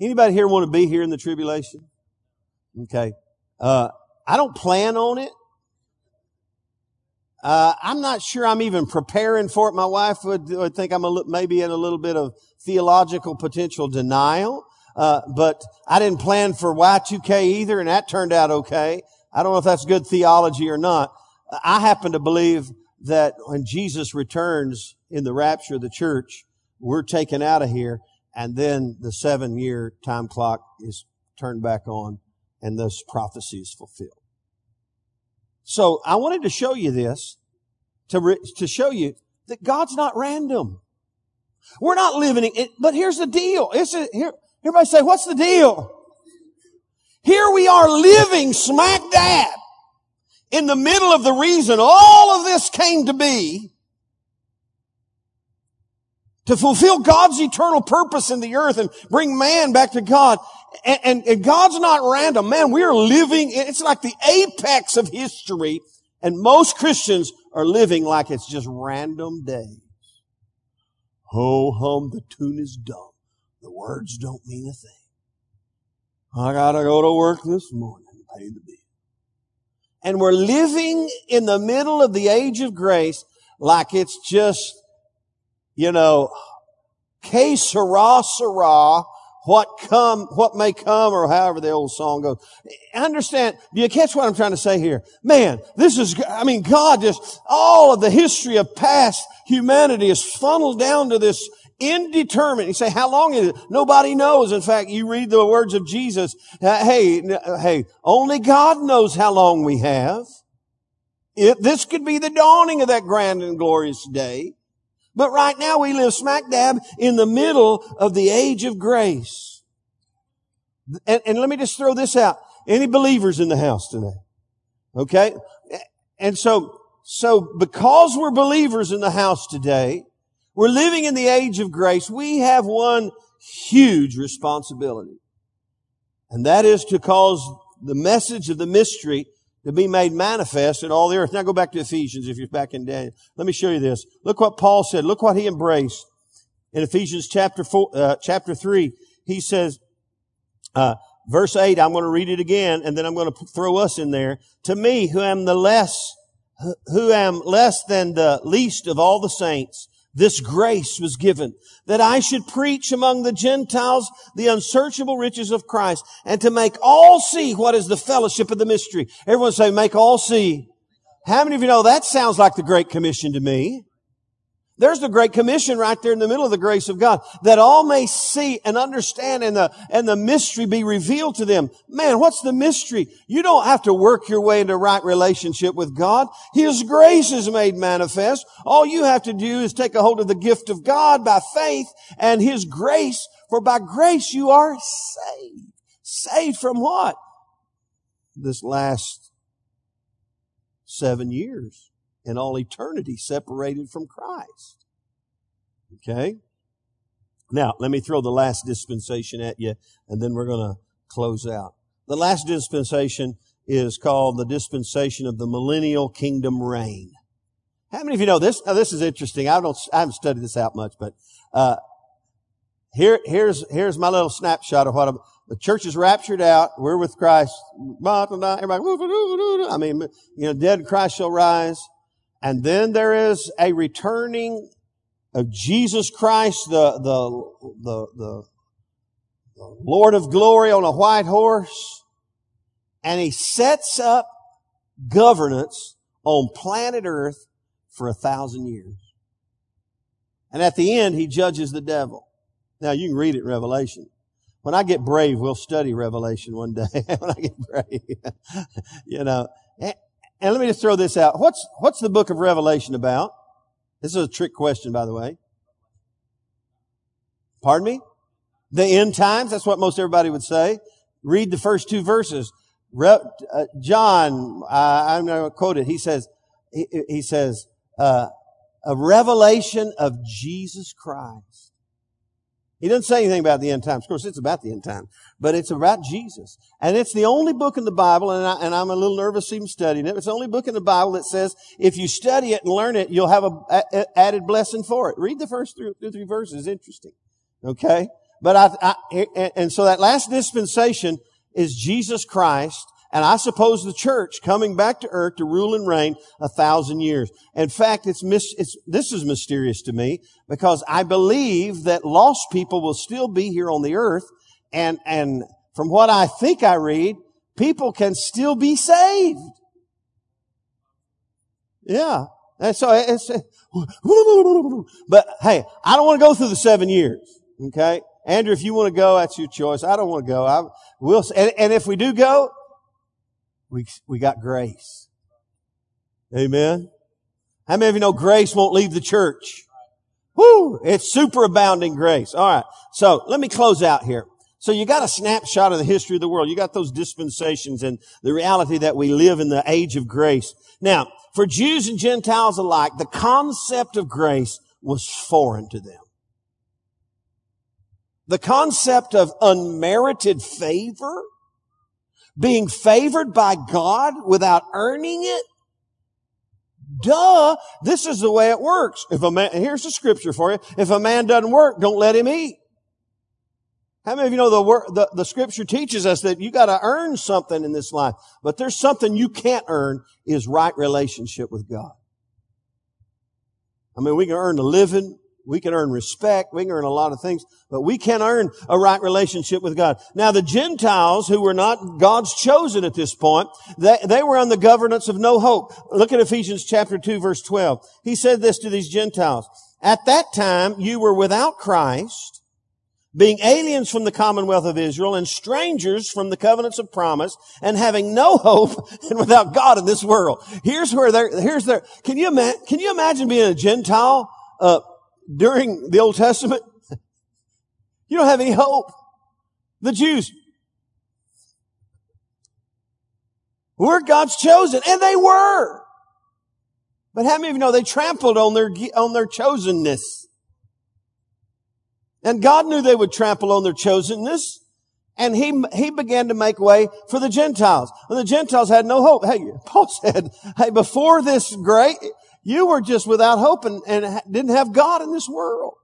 Anybody here want to be here in the tribulation? Okay. Uh, I don't plan on it. Uh, I'm not sure I'm even preparing for it. My wife would, would think I'm a, maybe in a little bit of theological potential denial. Uh, but I didn't plan for Y2K either, and that turned out okay. I don't know if that's good theology or not. I happen to believe that when Jesus returns in the rapture of the church, we're taken out of here, and then the seven year time clock is turned back on, and this prophecy is fulfilled. So I wanted to show you this to, re- to show you that God's not random. We're not living it, but here's the deal. It's a, here, everybody say, what's the deal? Here we are living smack dab in the middle of the reason all of this came to be to fulfill God's eternal purpose in the earth and bring man back to God. And, and, and, God's not random. Man, we are living, it's like the apex of history. And most Christians are living like it's just random days. Ho hum, the tune is dumb. The words don't mean a thing. I gotta go to work this morning and pay the bill. And we're living in the middle of the age of grace like it's just you know, que sera, sera, what come, what may come, or however the old song goes. Understand, do you catch what I'm trying to say here? Man, this is, I mean, God just, all of the history of past humanity is funneled down to this indeterminate. You say, how long is it? Nobody knows. In fact, you read the words of Jesus. Hey, hey, only God knows how long we have. It, this could be the dawning of that grand and glorious day. But right now we live smack dab in the middle of the age of grace. And, and, let me just throw this out. Any believers in the house today? Okay? And so, so because we're believers in the house today, we're living in the age of grace, we have one huge responsibility. And that is to cause the message of the mystery to be made manifest in all the earth. Now go back to Ephesians if you're back in Daniel. Let me show you this. Look what Paul said. Look what he embraced in Ephesians chapter four, uh, chapter three. He says, uh, verse eight, I'm going to read it again and then I'm going to throw us in there. To me, who am the less, who am less than the least of all the saints, this grace was given that I should preach among the Gentiles the unsearchable riches of Christ and to make all see what is the fellowship of the mystery. Everyone say, make all see. How many of you know that sounds like the Great Commission to me? There's the Great Commission right there in the middle of the grace of God that all may see and understand and the, and the mystery be revealed to them. Man, what's the mystery? You don't have to work your way into right relationship with God. His grace is made manifest. All you have to do is take a hold of the gift of God by faith and His grace, for by grace you are saved. Saved from what? This last seven years in all eternity separated from Christ. Okay? Now, let me throw the last dispensation at you and then we're going to close out. The last dispensation is called the dispensation of the millennial kingdom reign. How many of you know this? Now this is interesting. I don't, I haven't studied this out much, but, uh, here, here's, here's my little snapshot of what I'm, the church is raptured out. We're with Christ. Everybody, I mean, you know, dead Christ shall rise. And then there is a returning of Jesus Christ, the, the, the, the, Lord of glory on a white horse. And he sets up governance on planet earth for a thousand years. And at the end, he judges the devil. Now you can read it in Revelation. When I get brave, we'll study Revelation one day. when I get brave, you know. And, let me just throw this out. What's, what's the book of Revelation about? This is a trick question, by the way. Pardon me? The end times. That's what most everybody would say. Read the first two verses. Re, uh, John, uh, I'm going to quote it. He says, he, he says, uh, a revelation of Jesus Christ. He doesn't say anything about the end times. Of course, it's about the end time, but it's about Jesus. And it's the only book in the Bible, and, I, am a little nervous even studying it. It's the only book in the Bible that says if you study it and learn it, you'll have a, added blessing for it. Read the first three verses. Interesting. Okay? But I, I, and so that last dispensation is Jesus Christ and I suppose the church coming back to earth to rule and reign a thousand years. In fact, it's, mis- it's, this is mysterious to me because I believe that lost people will still be here on the earth. And, and from what I think I read, people can still be saved. Yeah. And so it's, but hey, I don't want to go through the seven years. Okay. Andrew, if you want to go, that's your choice. I don't want to go. I will, and, and if we do go, we, we got grace. Amen. How many of you know grace won't leave the church? Woo! It's superabounding grace. All right. So let me close out here. So you got a snapshot of the history of the world. You got those dispensations and the reality that we live in the age of grace. Now, for Jews and Gentiles alike, the concept of grace was foreign to them. The concept of unmerited favor being favored by God without earning it? Duh. This is the way it works. If a man, here's the scripture for you. If a man doesn't work, don't let him eat. How many of you know the, the, the scripture teaches us that you gotta earn something in this life, but there's something you can't earn is right relationship with God. I mean, we can earn a living, we can earn respect. We can earn a lot of things, but we can earn a right relationship with God. Now the Gentiles who were not God's chosen at this point, they, they were on the governance of no hope. Look at Ephesians chapter 2 verse 12. He said this to these Gentiles. At that time you were without Christ, being aliens from the commonwealth of Israel and strangers from the covenants of promise and having no hope and without God in this world. Here's where they're, here's their, can you imagine, can you imagine being a Gentile, uh, during the Old Testament, you don't have any hope. The Jews were God's chosen, and they were. But how many of you know they trampled on their, on their chosenness? And God knew they would trample on their chosenness. And he, he began to make way for the Gentiles. And the Gentiles had no hope. Hey, Paul said, hey, before this great, you were just without hope and, and didn't have God in this world.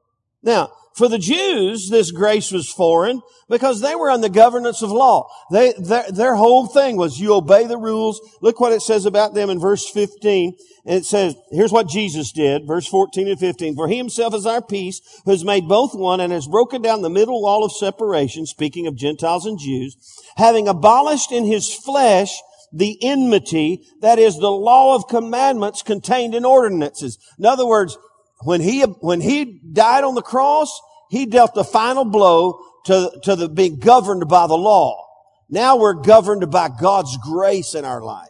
Now, for the Jews, this grace was foreign because they were on the governance of law. They, their, their whole thing was you obey the rules. Look what it says about them in verse 15. And it says, here's what Jesus did, verse 14 and 15. For he himself is our peace, who has made both one and has broken down the middle wall of separation, speaking of Gentiles and Jews, having abolished in his flesh the enmity, that is the law of commandments contained in ordinances. In other words, when he, when he died on the cross, he dealt the final blow to, to the being governed by the law. Now we're governed by God's grace in our life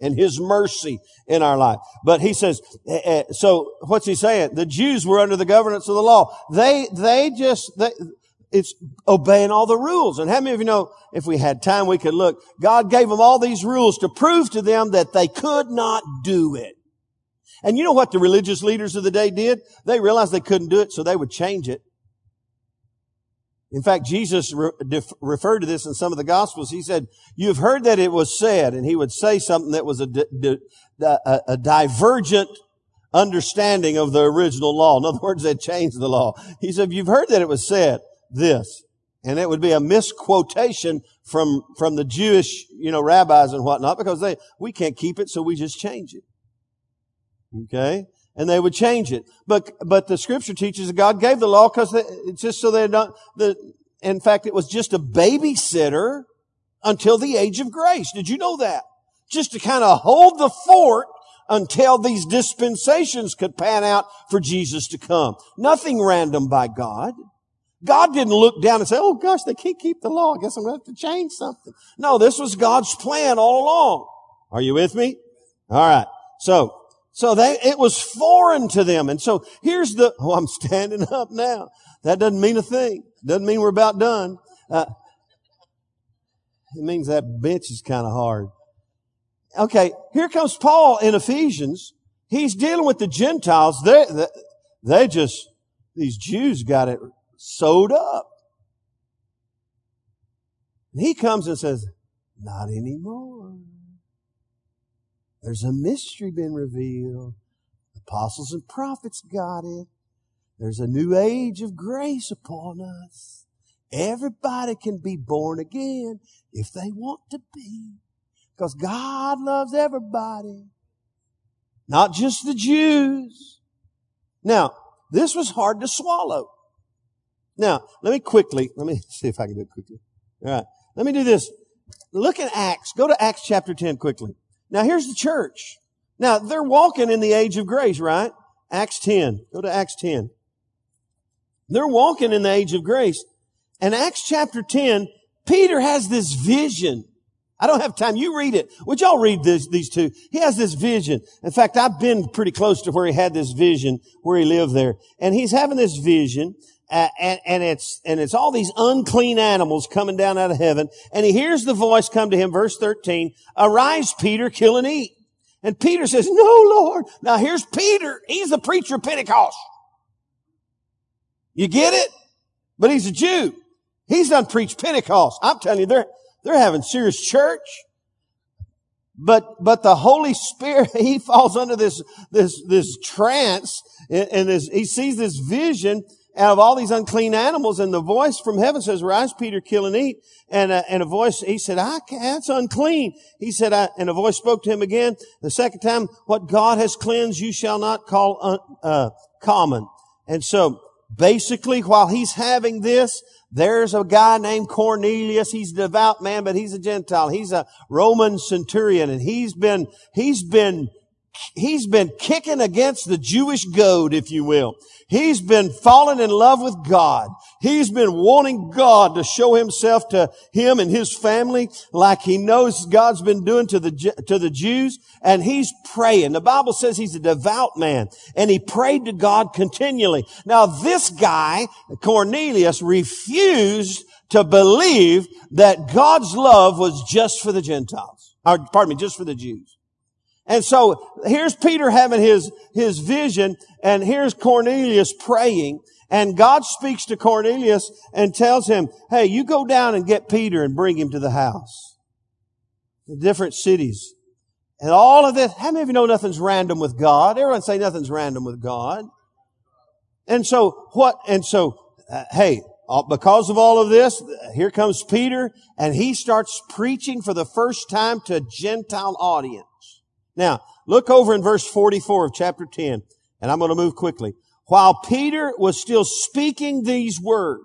and his mercy in our life. But he says, eh, eh, so what's he saying? The Jews were under the governance of the law. They, they just, they, it's obeying all the rules. And how many of you know, if we had time, we could look. God gave them all these rules to prove to them that they could not do it. And you know what the religious leaders of the day did? They realized they couldn't do it, so they would change it. In fact, Jesus re- def- referred to this in some of the Gospels. He said, "You've heard that it was said," and he would say something that was a, di- di- a, a divergent understanding of the original law. In other words, they changed the law. He said, you've heard that it was said this, and it would be a misquotation from, from the Jewish, you know, rabbis and whatnot because they, we can't keep it, so we just change it. Okay? And they would change it. But, but the scripture teaches that God gave the law because it's just so they're not, the, in fact, it was just a babysitter until the age of grace. Did you know that? Just to kind of hold the fort until these dispensations could pan out for Jesus to come. Nothing random by God. God didn't look down and say, oh gosh, they can't keep the law. I guess I'm going to have to change something. No, this was God's plan all along. Are you with me? All right. So, so they, it was foreign to them. And so here's the, oh, I'm standing up now. That doesn't mean a thing. Doesn't mean we're about done. Uh, it means that bench is kind of hard. Okay, here comes Paul in Ephesians. He's dealing with the Gentiles. They, they, they just, these Jews got it sewed up. And he comes and says, not anymore. There's a mystery been revealed. Apostles and prophets got it. There's a new age of grace upon us. Everybody can be born again if they want to be. Because God loves everybody. Not just the Jews. Now, this was hard to swallow. Now, let me quickly, let me see if I can do it quickly. All right. Let me do this. Look at Acts. Go to Acts chapter 10 quickly. Now, here's the church. Now, they're walking in the age of grace, right? Acts 10. Go to Acts 10. They're walking in the age of grace. And Acts chapter 10, Peter has this vision. I don't have time. You read it. Would y'all read this, these two? He has this vision. In fact, I've been pretty close to where he had this vision, where he lived there. And he's having this vision, uh, and, and it's, and it's all these unclean animals coming down out of heaven. And he hears the voice come to him, verse 13, arise, Peter, kill and eat. And Peter says, no, Lord. Now here's Peter. He's the preacher of Pentecost. You get it? But he's a Jew. He's done preached Pentecost. I'm telling you, they're, they're having serious church. But, but the Holy Spirit, he falls under this, this, this trance and this, he sees this vision out of all these unclean animals and the voice from heaven says, rise Peter, kill and eat. And, uh, and a voice, he said, I that's unclean. He said, I, and a voice spoke to him again the second time, what God has cleansed you shall not call, un, uh, common. And so basically while he's having this, there's a guy named Cornelius. He's a devout man, but he's a Gentile. He's a Roman centurion and he's been, he's been he's been kicking against the Jewish goad, if you will. He's been falling in love with God. He's been wanting God to show himself to him and his family like he knows God's been doing to the, to the Jews. And he's praying. The Bible says he's a devout man and he prayed to God continually. Now this guy, Cornelius, refused to believe that God's love was just for the Gentiles. Or, pardon me, just for the Jews. And so here's Peter having his, his vision and here's Cornelius praying and God speaks to Cornelius and tells him, Hey, you go down and get Peter and bring him to the house. The different cities. And all of this, how many of you know nothing's random with God? Everyone say nothing's random with God. And so what, and so, uh, hey, because of all of this, here comes Peter and he starts preaching for the first time to a Gentile audience. Now, look over in verse 44 of chapter 10, and I'm going to move quickly. While Peter was still speaking these words,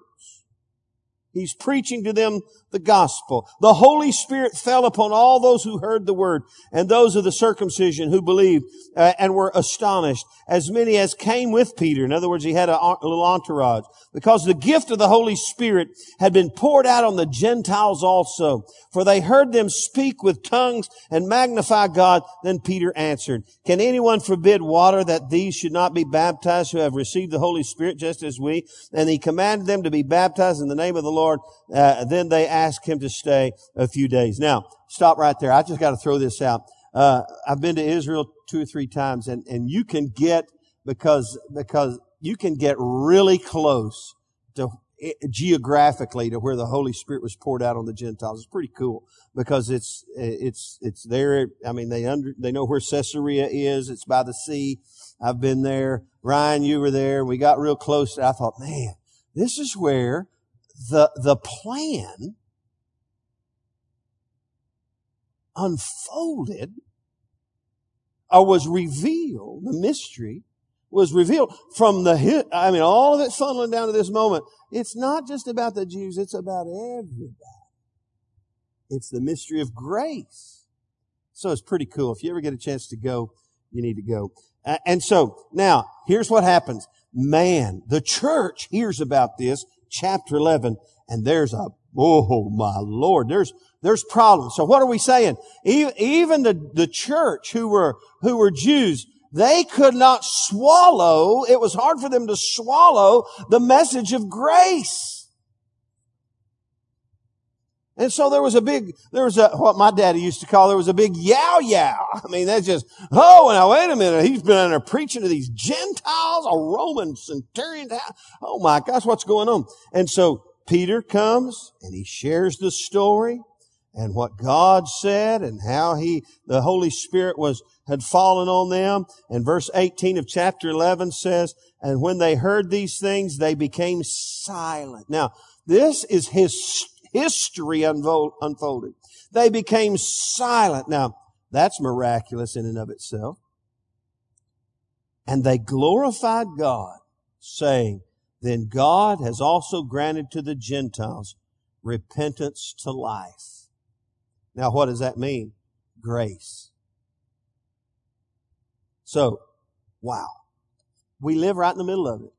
he's preaching to them the gospel. The Holy Spirit fell upon all those who heard the word and those of the circumcision who believed uh, and were astonished, as many as came with Peter. In other words, he had a, a little entourage because the gift of the Holy Spirit had been poured out on the Gentiles also, for they heard them speak with tongues and magnify God. Then Peter answered, can anyone forbid water that these should not be baptized who have received the Holy Spirit just as we? And he commanded them to be baptized in the name of the Lord. Uh, then they ask him to stay a few days. Now, stop right there. I just got to throw this out. Uh, I've been to Israel two or three times and, and you can get, because, because you can get really close to geographically to where the Holy Spirit was poured out on the Gentiles. It's pretty cool because it's, it's, it's there. I mean, they under, they know where Caesarea is. It's by the sea. I've been there. Ryan, you were there. We got real close. I thought, man, this is where the, the plan unfolded or was revealed, the mystery was revealed from the hit. I mean, all of it funneling down to this moment. It's not just about the Jews. It's about everybody. It's the mystery of grace. So it's pretty cool. If you ever get a chance to go, you need to go. And so now here's what happens. Man, the church hears about this, chapter 11, and there's a, oh my Lord, there's, there's problems. So what are we saying? Even the, the church who were, who were Jews, they could not swallow, it was hard for them to swallow the message of grace. And so there was a big, there was a, what my daddy used to call, there was a big yow yow. I mean, that's just, oh, now wait a minute. He's been in there preaching to these Gentiles, a Roman centurion. Oh my gosh, what's going on? And so Peter comes and he shares the story and what God said and how he, the Holy Spirit was, had fallen on them. And verse 18 of chapter 11 says, and when they heard these things, they became silent. Now, this is his history unfolded. They became silent. Now, that's miraculous in and of itself. And they glorified God, saying, then God has also granted to the Gentiles repentance to life. Now, what does that mean? Grace. So, wow. We live right in the middle of it.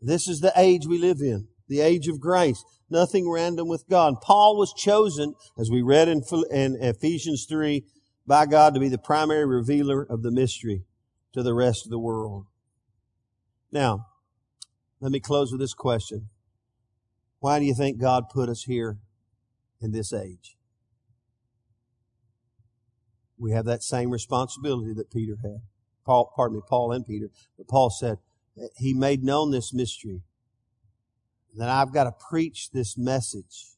This is the age we live in, the age of grace. Nothing random with God. Paul was chosen, as we read in, in Ephesians 3, by God to be the primary revealer of the mystery to the rest of the world. Now, let me close with this question. Why do you think God put us here in this age. We have that same responsibility that Peter had. Paul, pardon me, Paul and Peter. But Paul said, he made known this mystery. That I've got to preach this message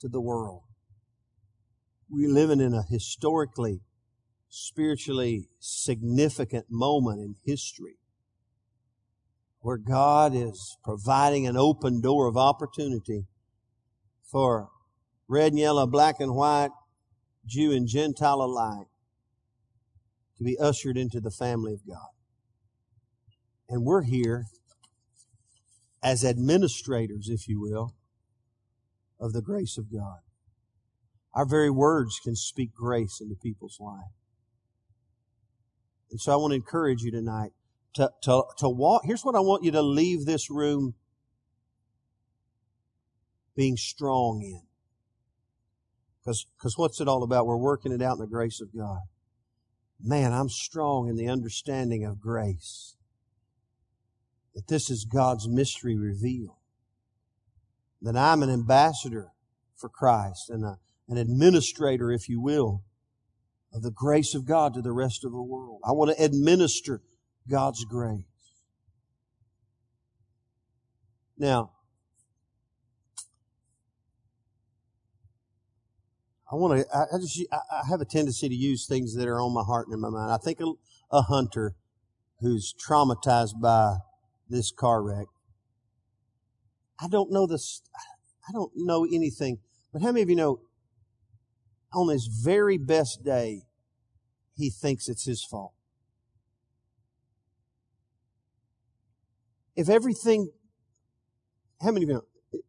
to the world. We're living in a historically, spiritually significant moment in history where God is providing an open door of opportunity for red and yellow, black and white, Jew and Gentile alike, to be ushered into the family of God. And we're here as administrators, if you will, of the grace of God. Our very words can speak grace into people's life. And so I want to encourage you tonight to, to, to walk. Here's what I want you to leave this room being strong in. Because what's it all about? We're working it out in the grace of God. Man, I'm strong in the understanding of grace. That this is God's mystery revealed. That I'm an ambassador for Christ and a, an administrator, if you will, of the grace of God to the rest of the world. I want to administer God's grace. Now, I want to, I, just, I have a tendency to use things that are on my heart and in my mind. I think a, a hunter who's traumatized by this car wreck. I don't know this, I don't know anything, but how many of you know on his very best day, he thinks it's his fault? If everything, how many of you know?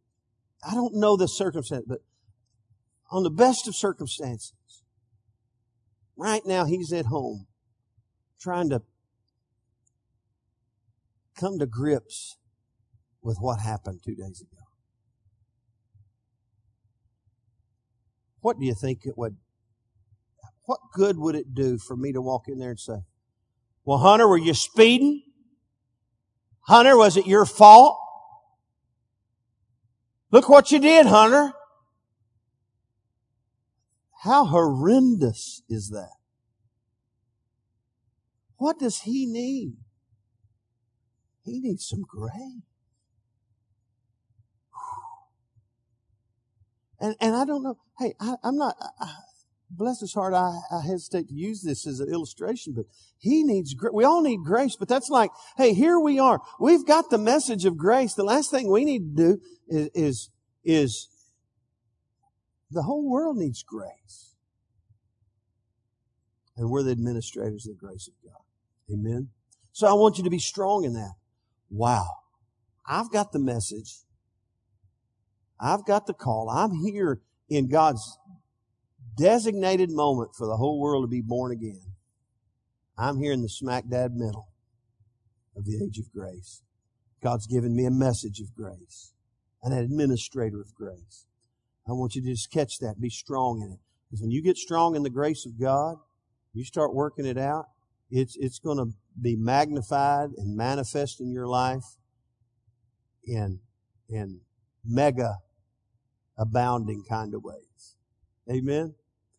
I don't know the circumstance, but on the best of circumstances. Right now, he's at home trying to come to grips with what happened two days ago. What do you think it would, what good would it do for me to walk in there and say, well, Hunter, were you speeding? Hunter, was it your fault? Look what you did, Hunter. How horrendous is that? What does he need? He needs some grace. And, and I don't know. Hey, I, am not, I, bless his heart, I, I, hesitate to use this as an illustration, but he needs, we all need grace, but that's like, hey, here we are. We've got the message of grace. The last thing we need to do is, is, is the whole world needs grace. And we're the administrators of the grace of God. Amen. So I want you to be strong in that. Wow. I've got the message. I've got the call. I'm here in God's designated moment for the whole world to be born again. I'm here in the smack dab middle of the age of grace. God's given me a message of grace, an administrator of grace. I want you to just catch that, be strong in it. Because when you get strong in the grace of God, you start working it out, it's, it's going to be magnified and manifest in your life in, in mega abounding kind of ways. Amen.